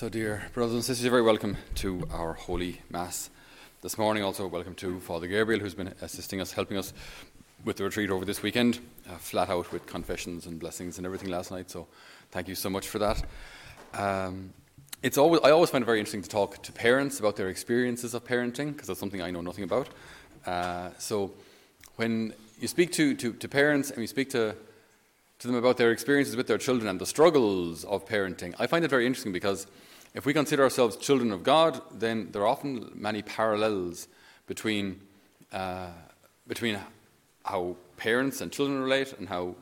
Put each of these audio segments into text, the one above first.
So, dear brothers and sisters, you're very welcome to our Holy Mass this morning. Also, welcome to Father Gabriel, who's been assisting us, helping us with the retreat over this weekend, uh, flat out with confessions and blessings and everything last night. So, thank you so much for that. Um, it's always, I always find it very interesting to talk to parents about their experiences of parenting, because that's something I know nothing about. Uh, so, when you speak to, to, to parents and you speak to to them about their experiences with their children and the struggles of parenting. I find it very interesting because if we consider ourselves children of God, then there are often many parallels between, uh, between how parents and children relate and how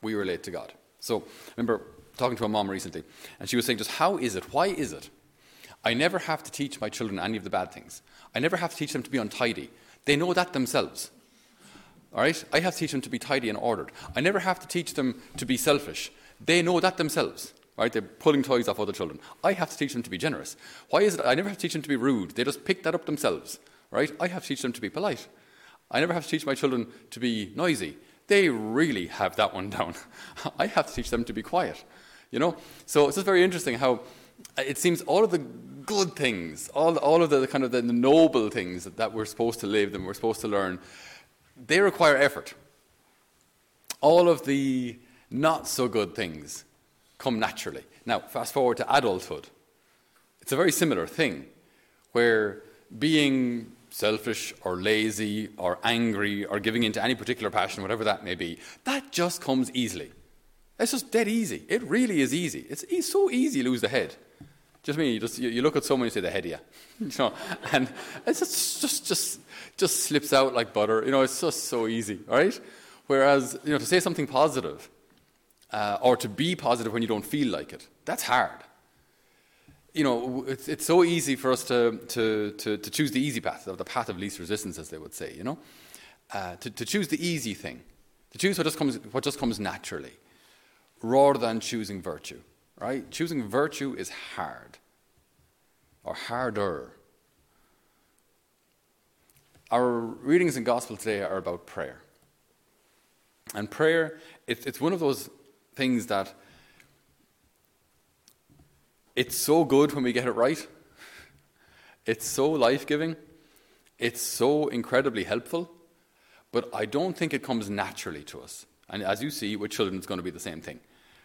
we relate to God. So, I remember talking to a mom recently, and she was saying, just how is it? Why is it? I never have to teach my children any of the bad things. I never have to teach them to be untidy. They know that themselves. All right? I have to teach them to be tidy and ordered. I never have to teach them to be selfish. They know that themselves. Right? They're pulling toys off other children. I have to teach them to be generous. Why is it I never have to teach them to be rude? They just pick that up themselves. Right? I have to teach them to be polite. I never have to teach my children to be noisy. They really have that one down. I have to teach them to be quiet. You know? So it's just very interesting how it seems all of the good things, all, all of the kind of the noble things that, that we're supposed to live and we're supposed to learn, they require effort. All of the not so good things come naturally. Now, fast forward to adulthood. It's a very similar thing where being selfish or lazy or angry or giving into any particular passion, whatever that may be, that just comes easily. It's just dead easy. It really is easy. It's, it's so easy to lose the head. Just me, you, just, you, look at someone and say the head, yeah. you know, and it just, just, just just slips out like butter. You know, it's just so easy, right? Whereas, you know, to say something positive uh, or to be positive when you don't feel like it, that's hard. You know, it's, it's so easy for us to, to, to, to choose the easy path, the path of least resistance, as they would say, you know? Uh, to, to choose the easy thing, to choose what just, comes, what just comes naturally, rather than choosing virtue, right? Choosing virtue is hard, or harder. Our readings in Gospel today are about prayer. And prayer, it's, it's one of those things that it's so good when we get it right. It's so life giving. It's so incredibly helpful. But I don't think it comes naturally to us. And as you see, with children, it's going to be the same thing.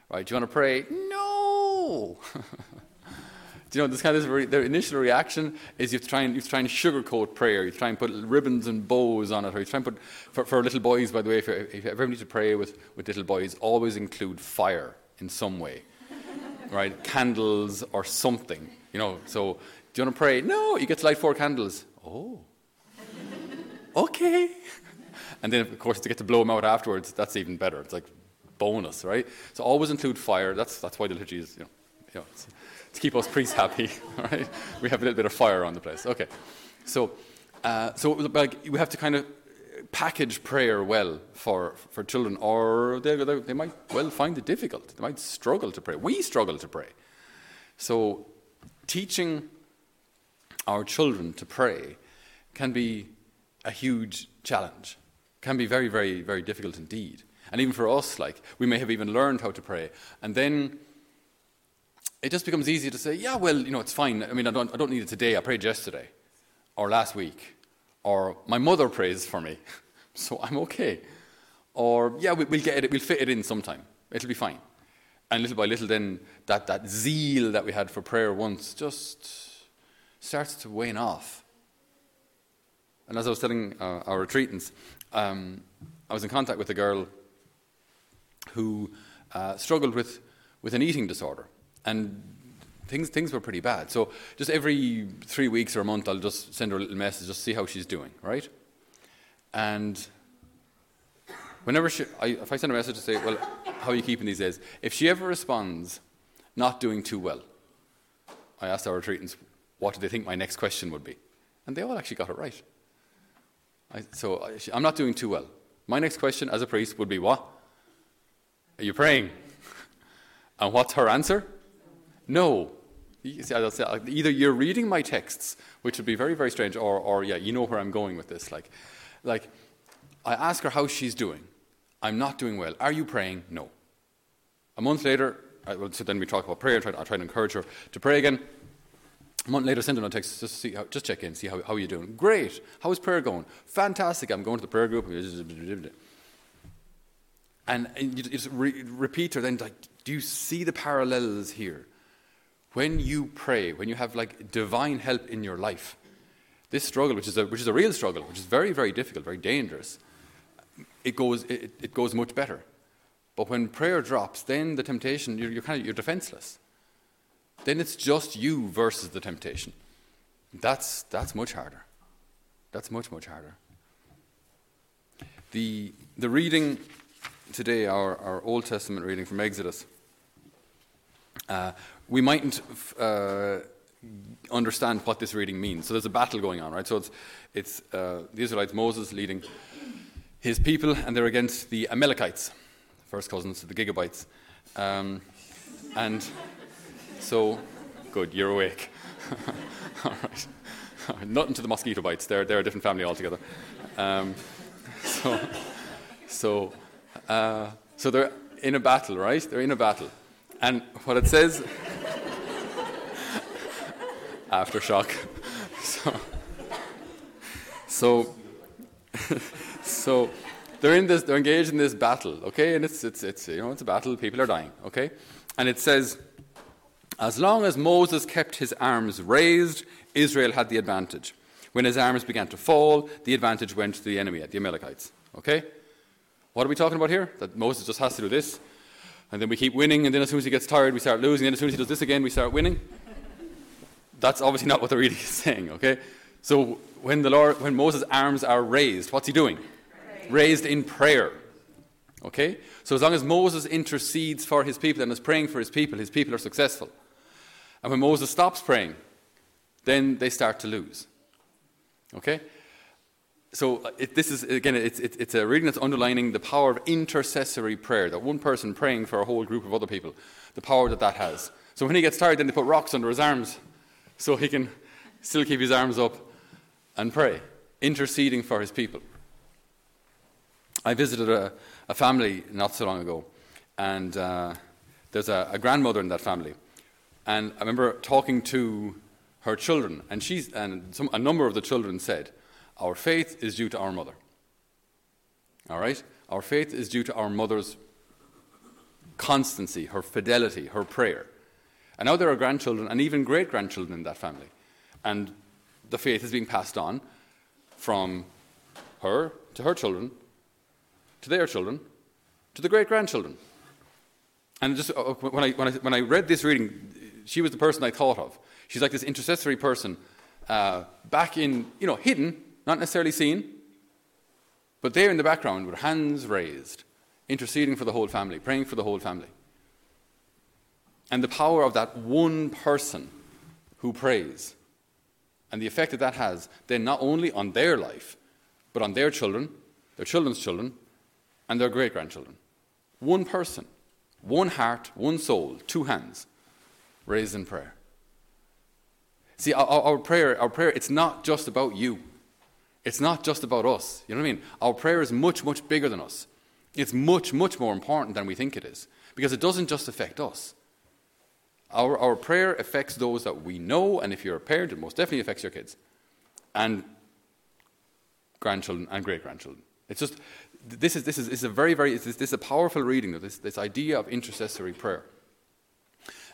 Right? Do you want to pray? No! You know this kind of re- the initial reaction is you try and you try and sugarcoat prayer. You try and put ribbons and bows on it, or you try and put for, for little boys. By the way, if, if you ever need to pray with, with little boys, always include fire in some way, right? Candles or something. You know. So do you want to pray? No, you get to light four candles. Oh, okay. And then of course to get to blow them out afterwards, that's even better. It's like bonus, right? So always include fire. That's that's why the liturgy is you know. To keep us priests happy, right? We have a little bit of fire on the place. Okay. So, uh, so like, we have to kind of package prayer well for, for children, or they, they, they might well find it difficult. They might struggle to pray. We struggle to pray. So, teaching our children to pray can be a huge challenge, can be very, very, very difficult indeed. And even for us, like, we may have even learned how to pray, and then it just becomes easy to say, yeah, well, you know, it's fine. I mean, I don't, I don't need it today. I prayed yesterday or last week. Or my mother prays for me, so I'm okay. Or, yeah, we, will get it, we'll fit it in sometime. It'll be fine. And little by little, then that, that zeal that we had for prayer once just starts to wane off. And as I was telling uh, our retreatants, um, I was in contact with a girl who uh, struggled with, with an eating disorder and things things were pretty bad. So just every three weeks or a month, I'll just send her a little message, just see how she's doing, right? And whenever she, I, if I send a message to say, "Well, how are you keeping these days?" If she ever responds, "Not doing too well," I asked our retreatants, "What do they think my next question would be?" And they all actually got it right. I, so I, I'm not doing too well. My next question as a priest would be, "What? Are you praying?" and what's her answer? No. Either you're reading my texts, which would be very, very strange, or, or yeah, you know where I'm going with this. Like, like, I ask her how she's doing. I'm not doing well. Are you praying? No. A month later, so then we talk about prayer. I try, I try to encourage her to pray again. A month later, send her a text just see how, just check in, see how how you doing. Great. How is prayer going? Fantastic. I'm going to the prayer group. And, and you just re- repeat her then like, do you see the parallels here? When you pray, when you have like divine help in your life, this struggle, which is a, which is a real struggle, which is very, very difficult, very dangerous, it goes, it, it goes much better. But when prayer drops, then the temptation, you're, you're kind of you're defenseless. Then it's just you versus the temptation. That's, that's much harder. That's much, much harder. The, the reading today, our, our Old Testament reading from Exodus, uh, we mightn't uh, understand what this reading means. So there's a battle going on, right? So it's, it's uh, the Israelites, Moses leading his people, and they're against the Amalekites, first cousins to the Gigabytes. Um, and so, good, you're awake. All right. Nothing to the mosquito bites, they're, they're a different family altogether. Um, so, so, uh, so they're in a battle, right? They're in a battle. And what it says, aftershock. So, so, so they're in this, they're engaged in this battle, okay? And it's, it's, it's, you know, it's a battle, people are dying, okay? And it says, as long as Moses kept his arms raised, Israel had the advantage. When his arms began to fall, the advantage went to the enemy, the Amalekites, okay? What are we talking about here? That Moses just has to do this, and then we keep winning, and then as soon as he gets tired, we start losing, and as soon as he does this again, we start winning. That's obviously not what the reading is saying, okay? So when the Lord, when Moses' arms are raised, what's he doing? Raised in prayer. Okay? So as long as Moses intercedes for his people and is praying for his people, his people are successful. And when Moses stops praying, then they start to lose. Okay? So uh, it, this is, again, it's, it, it's a reading that's underlining the power of intercessory prayer, that one person praying for a whole group of other people, the power that that has. So when he gets tired, then they put rocks under his arms so he can still keep his arms up and pray, interceding for his people. I visited a, a family not so long ago, and uh, there's a, a, grandmother in that family. And I remember talking to her children, and, she's, and some, a number of the children said, Our faith is due to our mother. All right? Our faith is due to our mother's constancy, her fidelity, her prayer. And now there are grandchildren and even great grandchildren in that family. And the faith is being passed on from her to her children, to their children, to the great grandchildren. And just uh, when I, when, I, when I read this reading, she was the person I thought of. She's like this intercessory person, uh, back in, you know, hidden, not necessarily seen, but there in the background with hands raised, interceding for the whole family, praying for the whole family. And the power of that one person who prays and the effect that that has then not only on their life, but on their children, their children's children, and their great grandchildren. One person, one heart, one soul, two hands raised in prayer. See, our, our, prayer, our prayer, it's not just about you. It's not just about us. You know what I mean? Our prayer is much, much bigger than us. It's much, much more important than we think it is. Because it doesn't just affect us. Our, our prayer affects those that we know, and if you're a parent, it most definitely affects your kids and grandchildren and great grandchildren. It's just, this is, this is, this is a very, very, this, this is a powerful reading of this, this idea of intercessory prayer.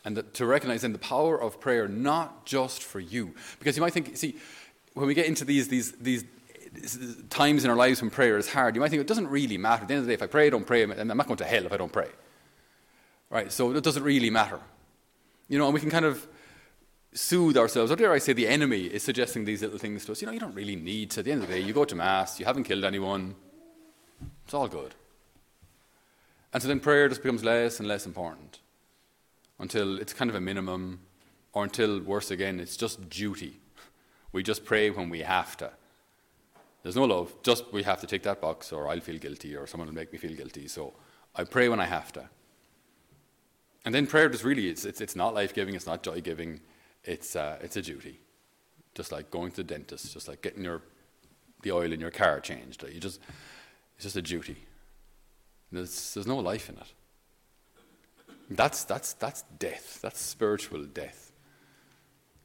And to recognize then the power of prayer, not just for you. Because you might think, see, when we get into these, these, these times in our lives when prayer is hard, you might think it doesn't really matter. At the end of the day, if I pray, I don't pray, I'm not going to hell if I don't pray. Right? So it doesn't really matter. You know, and we can kind of soothe ourselves. Or dare I say, the enemy is suggesting these little things to us. You know, you don't really need to. At the end of the day, you go to Mass, you haven't killed anyone, it's all good. And so then prayer just becomes less and less important until it's kind of a minimum, or until, worse again, it's just duty. We just pray when we have to. There's no love, just we have to tick that box, or I'll feel guilty, or someone will make me feel guilty. So I pray when I have to. And then prayer just really, it's, it's, it's not life giving, it's not joy giving, it's, uh, it's a duty. Just like going to the dentist, just like getting your, the oil in your car changed. You just, it's just a duty. There's, there's no life in it. That's, that's, that's death. That's spiritual death.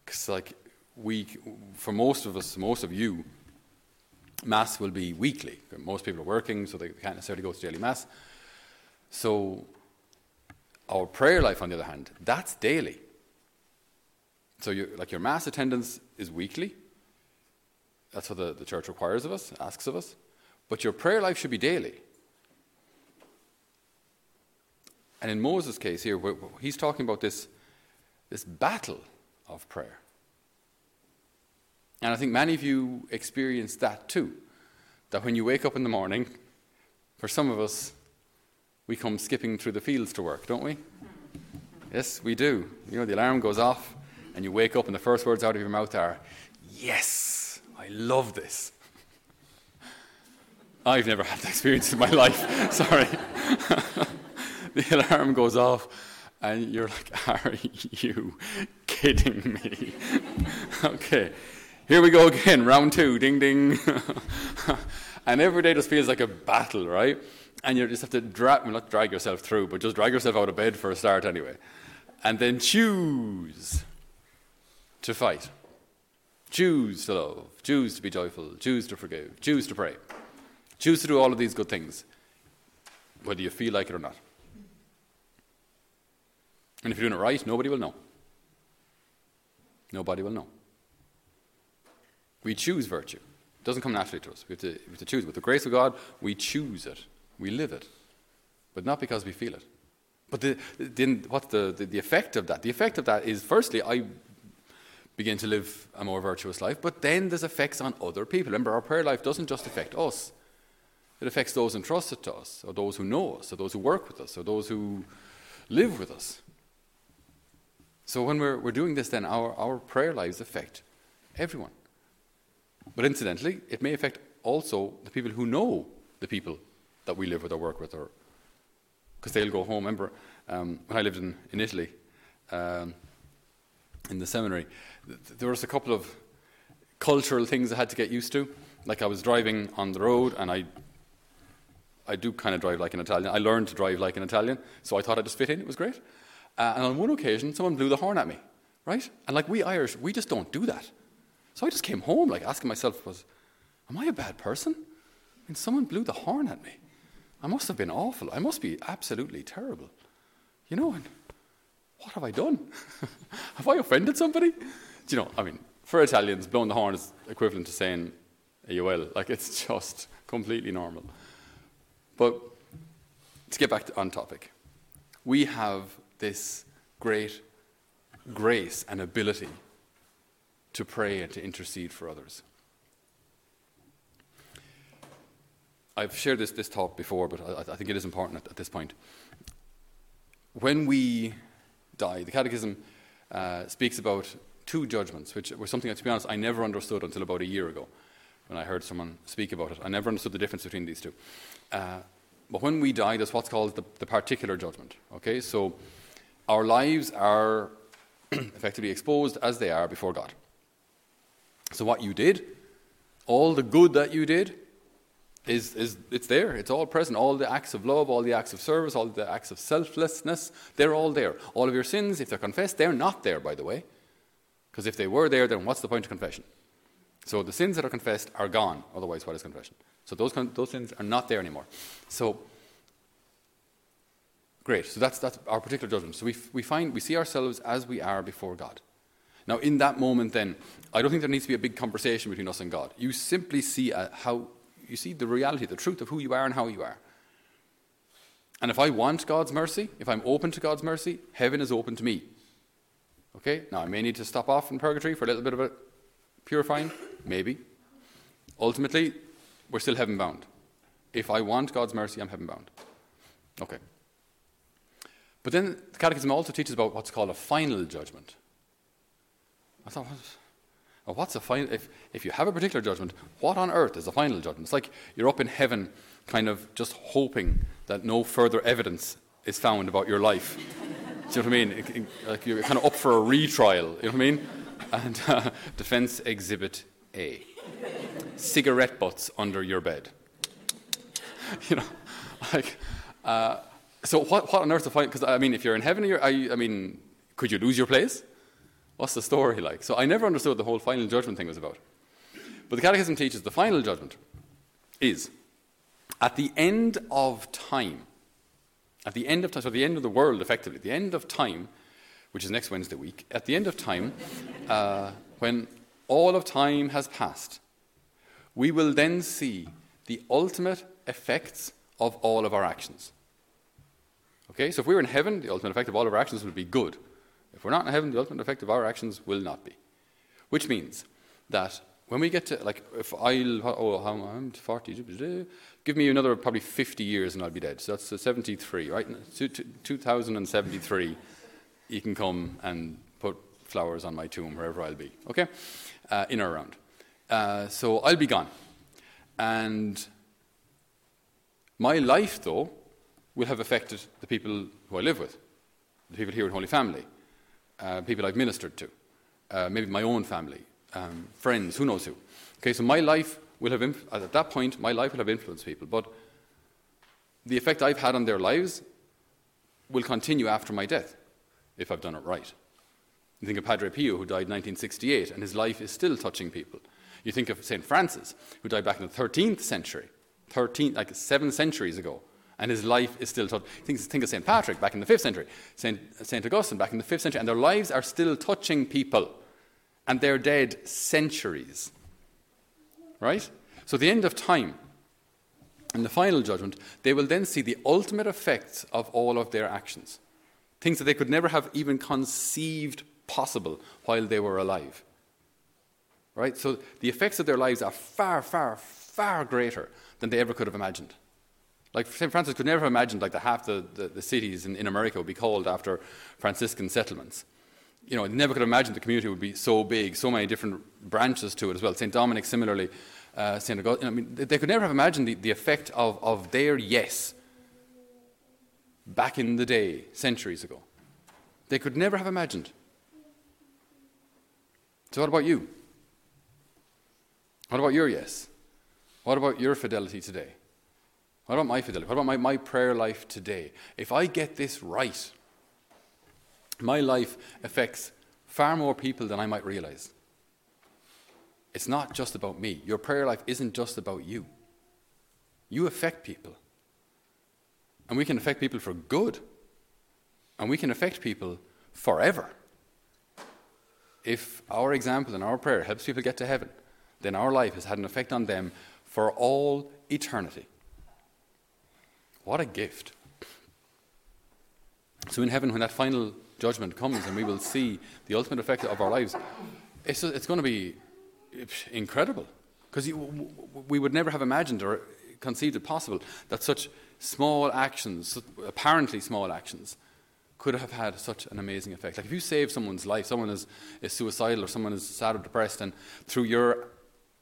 Because, like, we, for most of us, most of you, Mass will be weekly. Most people are working, so they can't necessarily go to daily Mass. So, our prayer life, on the other hand, that's daily. So, you, like your Mass attendance is weekly. That's what the, the church requires of us, asks of us. But your prayer life should be daily. And in Moses' case here, he's talking about this, this battle of prayer. And I think many of you experience that too. That when you wake up in the morning, for some of us, we come skipping through the fields to work, don't we? Yes, we do. You know, the alarm goes off, and you wake up, and the first words out of your mouth are, Yes, I love this. I've never had that experience in my life. Sorry. the alarm goes off, and you're like, Are you kidding me? okay. Here we go again, round two, ding ding. and every day just feels like a battle, right? And you just have to drag, well, not drag yourself through, but just drag yourself out of bed for a start anyway. And then choose to fight. Choose to love. Choose to be joyful. Choose to forgive. Choose to pray. Choose to do all of these good things, whether you feel like it or not. And if you're doing it right, nobody will know. Nobody will know. We choose virtue. It doesn't come naturally to us. We have to, we have to choose. It. With the grace of God, we choose it. We live it. But not because we feel it. But the, the, what's the, the, the effect of that? The effect of that is, firstly, I begin to live a more virtuous life, but then there's effects on other people. Remember, our prayer life doesn't just affect us, it affects those entrusted to us, or those who know us, or those who work with us, or those who live with us. So when we're, we're doing this, then our, our prayer lives affect everyone. But incidentally, it may affect also the people who know the people that we live with or work with, or because they'll go home. Remember, um, when I lived in, in Italy, um, in the seminary, th- there was a couple of cultural things I had to get used to. Like I was driving on the road, and I, I do kind of drive like an Italian. I learned to drive like an Italian, so I thought I'd just fit in. It was great. Uh, and on one occasion, someone blew the horn at me, right? And like we Irish, we just don't do that. So I just came home, like asking myself, was, am I a bad person? I mean, someone blew the horn at me. I must have been awful. I must be absolutely terrible. You know, and what have I done? have I offended somebody? Do you know, I mean, for Italians, blowing the horn is equivalent to saying AOL. Like, it's just completely normal. But to get back to, on topic, we have this great grace and ability to pray and to intercede for others. I've shared this, this thought before, but I, I think it is important at, at, this point. When we die, the Catechism uh, speaks about two judgments, which were something that, to be honest, I never understood until about a year ago when I heard someone speak about it. I never understood the difference between these two. Uh, but when we die, there's what's called the, the particular judgment. Okay, so our lives are effectively exposed as they are before God. So what you did, all the good that you did, is, is it's there. It's all present. All the acts of love, all the acts of service, all the acts of selflessness, they're all there. All of your sins, if they're confessed, they're not there, by the way. Because if they were there, then what's the point of confession? So the sins that are confessed are gone. Otherwise, what is confession? So those, those sins are not there anymore. So, great. So that's, that's our particular judgment. So we, we find, we see ourselves as we are before God. Now, in that moment, then, I don't think there needs to be a big conversation between us and God. You simply see uh, how you see the reality, the truth of who you are and how you are. And if I want God's mercy, if I'm open to God's mercy, heaven is open to me. Okay? Now, I may need to stop off in purgatory for a little bit of a purifying, maybe. Ultimately, we're still heaven bound. If I want God's mercy, I'm heaven bound. Okay. But then the Catechism also teaches about what's called a final judgment. I thought, well, what's a final? If, if you have a particular judgment, what on earth is a final judgment? It's like you're up in heaven, kind of just hoping that no further evidence is found about your life. Do you know what I mean? It, it, like you're kind of up for a retrial. You know what I mean? And uh, defense exhibit A cigarette butts under your bed. you know, like, uh, So what, what on earth the final? Because I mean, if you're in heaven, you're, I, I mean, could you lose your place? What's the story like? So I never understood what the whole final judgment thing was about. But the Catechism teaches the final judgment is at the end of time, at the end of time, so the end of the world, effectively, the end of time, which is next Wednesday week, at the end of time, uh, when all of time has passed, we will then see the ultimate effects of all of our actions. Okay, so if we were in heaven, the ultimate effect of all of our actions would be good. If we're not in heaven, the ultimate effect of our actions will not be. Which means that when we get to, like, if I'll, oh, I'm 40, give me another probably 50 years and I'll be dead. So that's 73, right? 2073, you can come and put flowers on my tomb, wherever I'll be, okay? Uh, in or around. Uh, so I'll be gone. And my life, though, will have affected the people who I live with, the people here in Holy Family, uh, people I've ministered to, uh, maybe my own family, um, friends, who knows who. Okay, so my life will have, inf- at that point, my life will have influenced people, but the effect I've had on their lives will continue after my death, if I've done it right. You think of Padre Pio, who died in 1968, and his life is still touching people. You think of St. Francis, who died back in the 13th century, 13, like seven centuries ago, and his life is still touching. Think, think of St. Patrick back in the 5th century, St. St. Augustine back in the 5th century, and their lives are still touching people, and they're dead centuries. Right? So, the end of time, and the final judgment, they will then see the ultimate effects of all of their actions. Things that they could never have even conceived possible while they were alive. Right? So the effects of their lives are far, far, far greater than they ever could have imagined. Like St. Francis could never have imagined like the half the, the, the cities in, in America would be called after Franciscan settlements. You know, never could have imagined the community would be so big, so many different branches to it as well. St. Dominic, similarly, uh, St. Augustine. I mean, they could never have imagined the, the effect of, of their yes back in the day, centuries ago. They could never have imagined. So, what about you? What about your yes? What about your fidelity today? What about my fidelity? What about my, my prayer life today? If I get this right, my life affects far more people than I might realize. It's not just about me. Your prayer life isn't just about you. You affect people. And we can affect people for good. And we can affect people forever. If our example and our prayer helps people get to heaven, then our life has had an effect on them for all eternity. What a gift. So, in heaven, when that final judgment comes and we will see the ultimate effect of our lives, it's, it's going to be incredible. Because we would never have imagined or conceived it possible that such small actions, apparently small actions, could have had such an amazing effect. Like if you save someone's life, someone is, is suicidal or someone is sad or depressed, and through your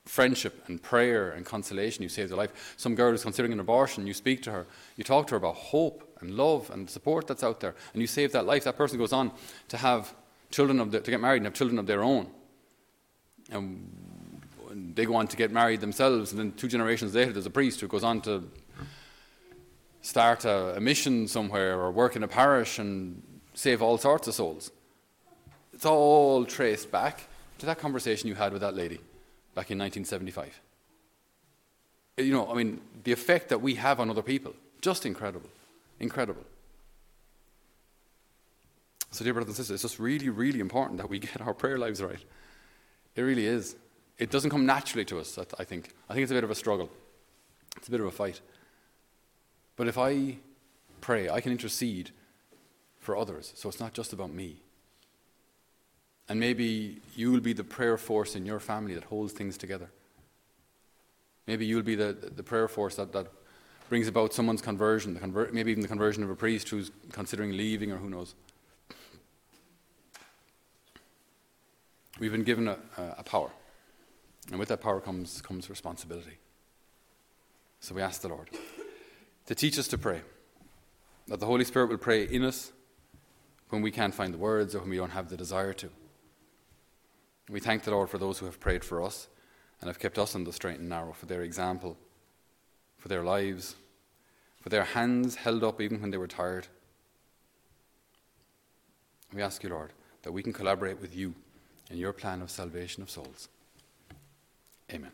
friendship and prayer and consolation, you save their life. Some girl is considering an abortion, you speak to her, you talk to her about hope and love and support that's out there, and you save that life. That person goes on to have children of the, to get married and have children of their own. And they go on to get married themselves, and then two generations later, there's a priest who goes on to start a, a mission somewhere or work in a parish and save all sorts of souls. It's all traced back to that conversation you had with that lady back in 1975. You know, I mean, the effect that we have on other people, just incredible. Incredible. So, dear brothers and sisters, it's just really, really important that we get our prayer lives right. It really is. It doesn't come naturally to us, I think. I think it's a bit of a struggle, it's a bit of a fight. But if I pray, I can intercede for others, so it's not just about me. And maybe you will be the prayer force in your family that holds things together. Maybe you'll be the, the prayer force that, that brings about someone's conversion, conver- maybe even the conversion of a priest who's considering leaving or who knows. We've been given a, a power. And with that power comes, comes responsibility. So we ask the Lord to teach us to pray, that the Holy Spirit will pray in us when we can't find the words or when we don't have the desire to. We thank the Lord for those who have prayed for us and have kept us on the straight and narrow, for their example, for their lives, for their hands held up even when they were tired. We ask you, Lord, that we can collaborate with you in your plan of salvation of souls. Amen.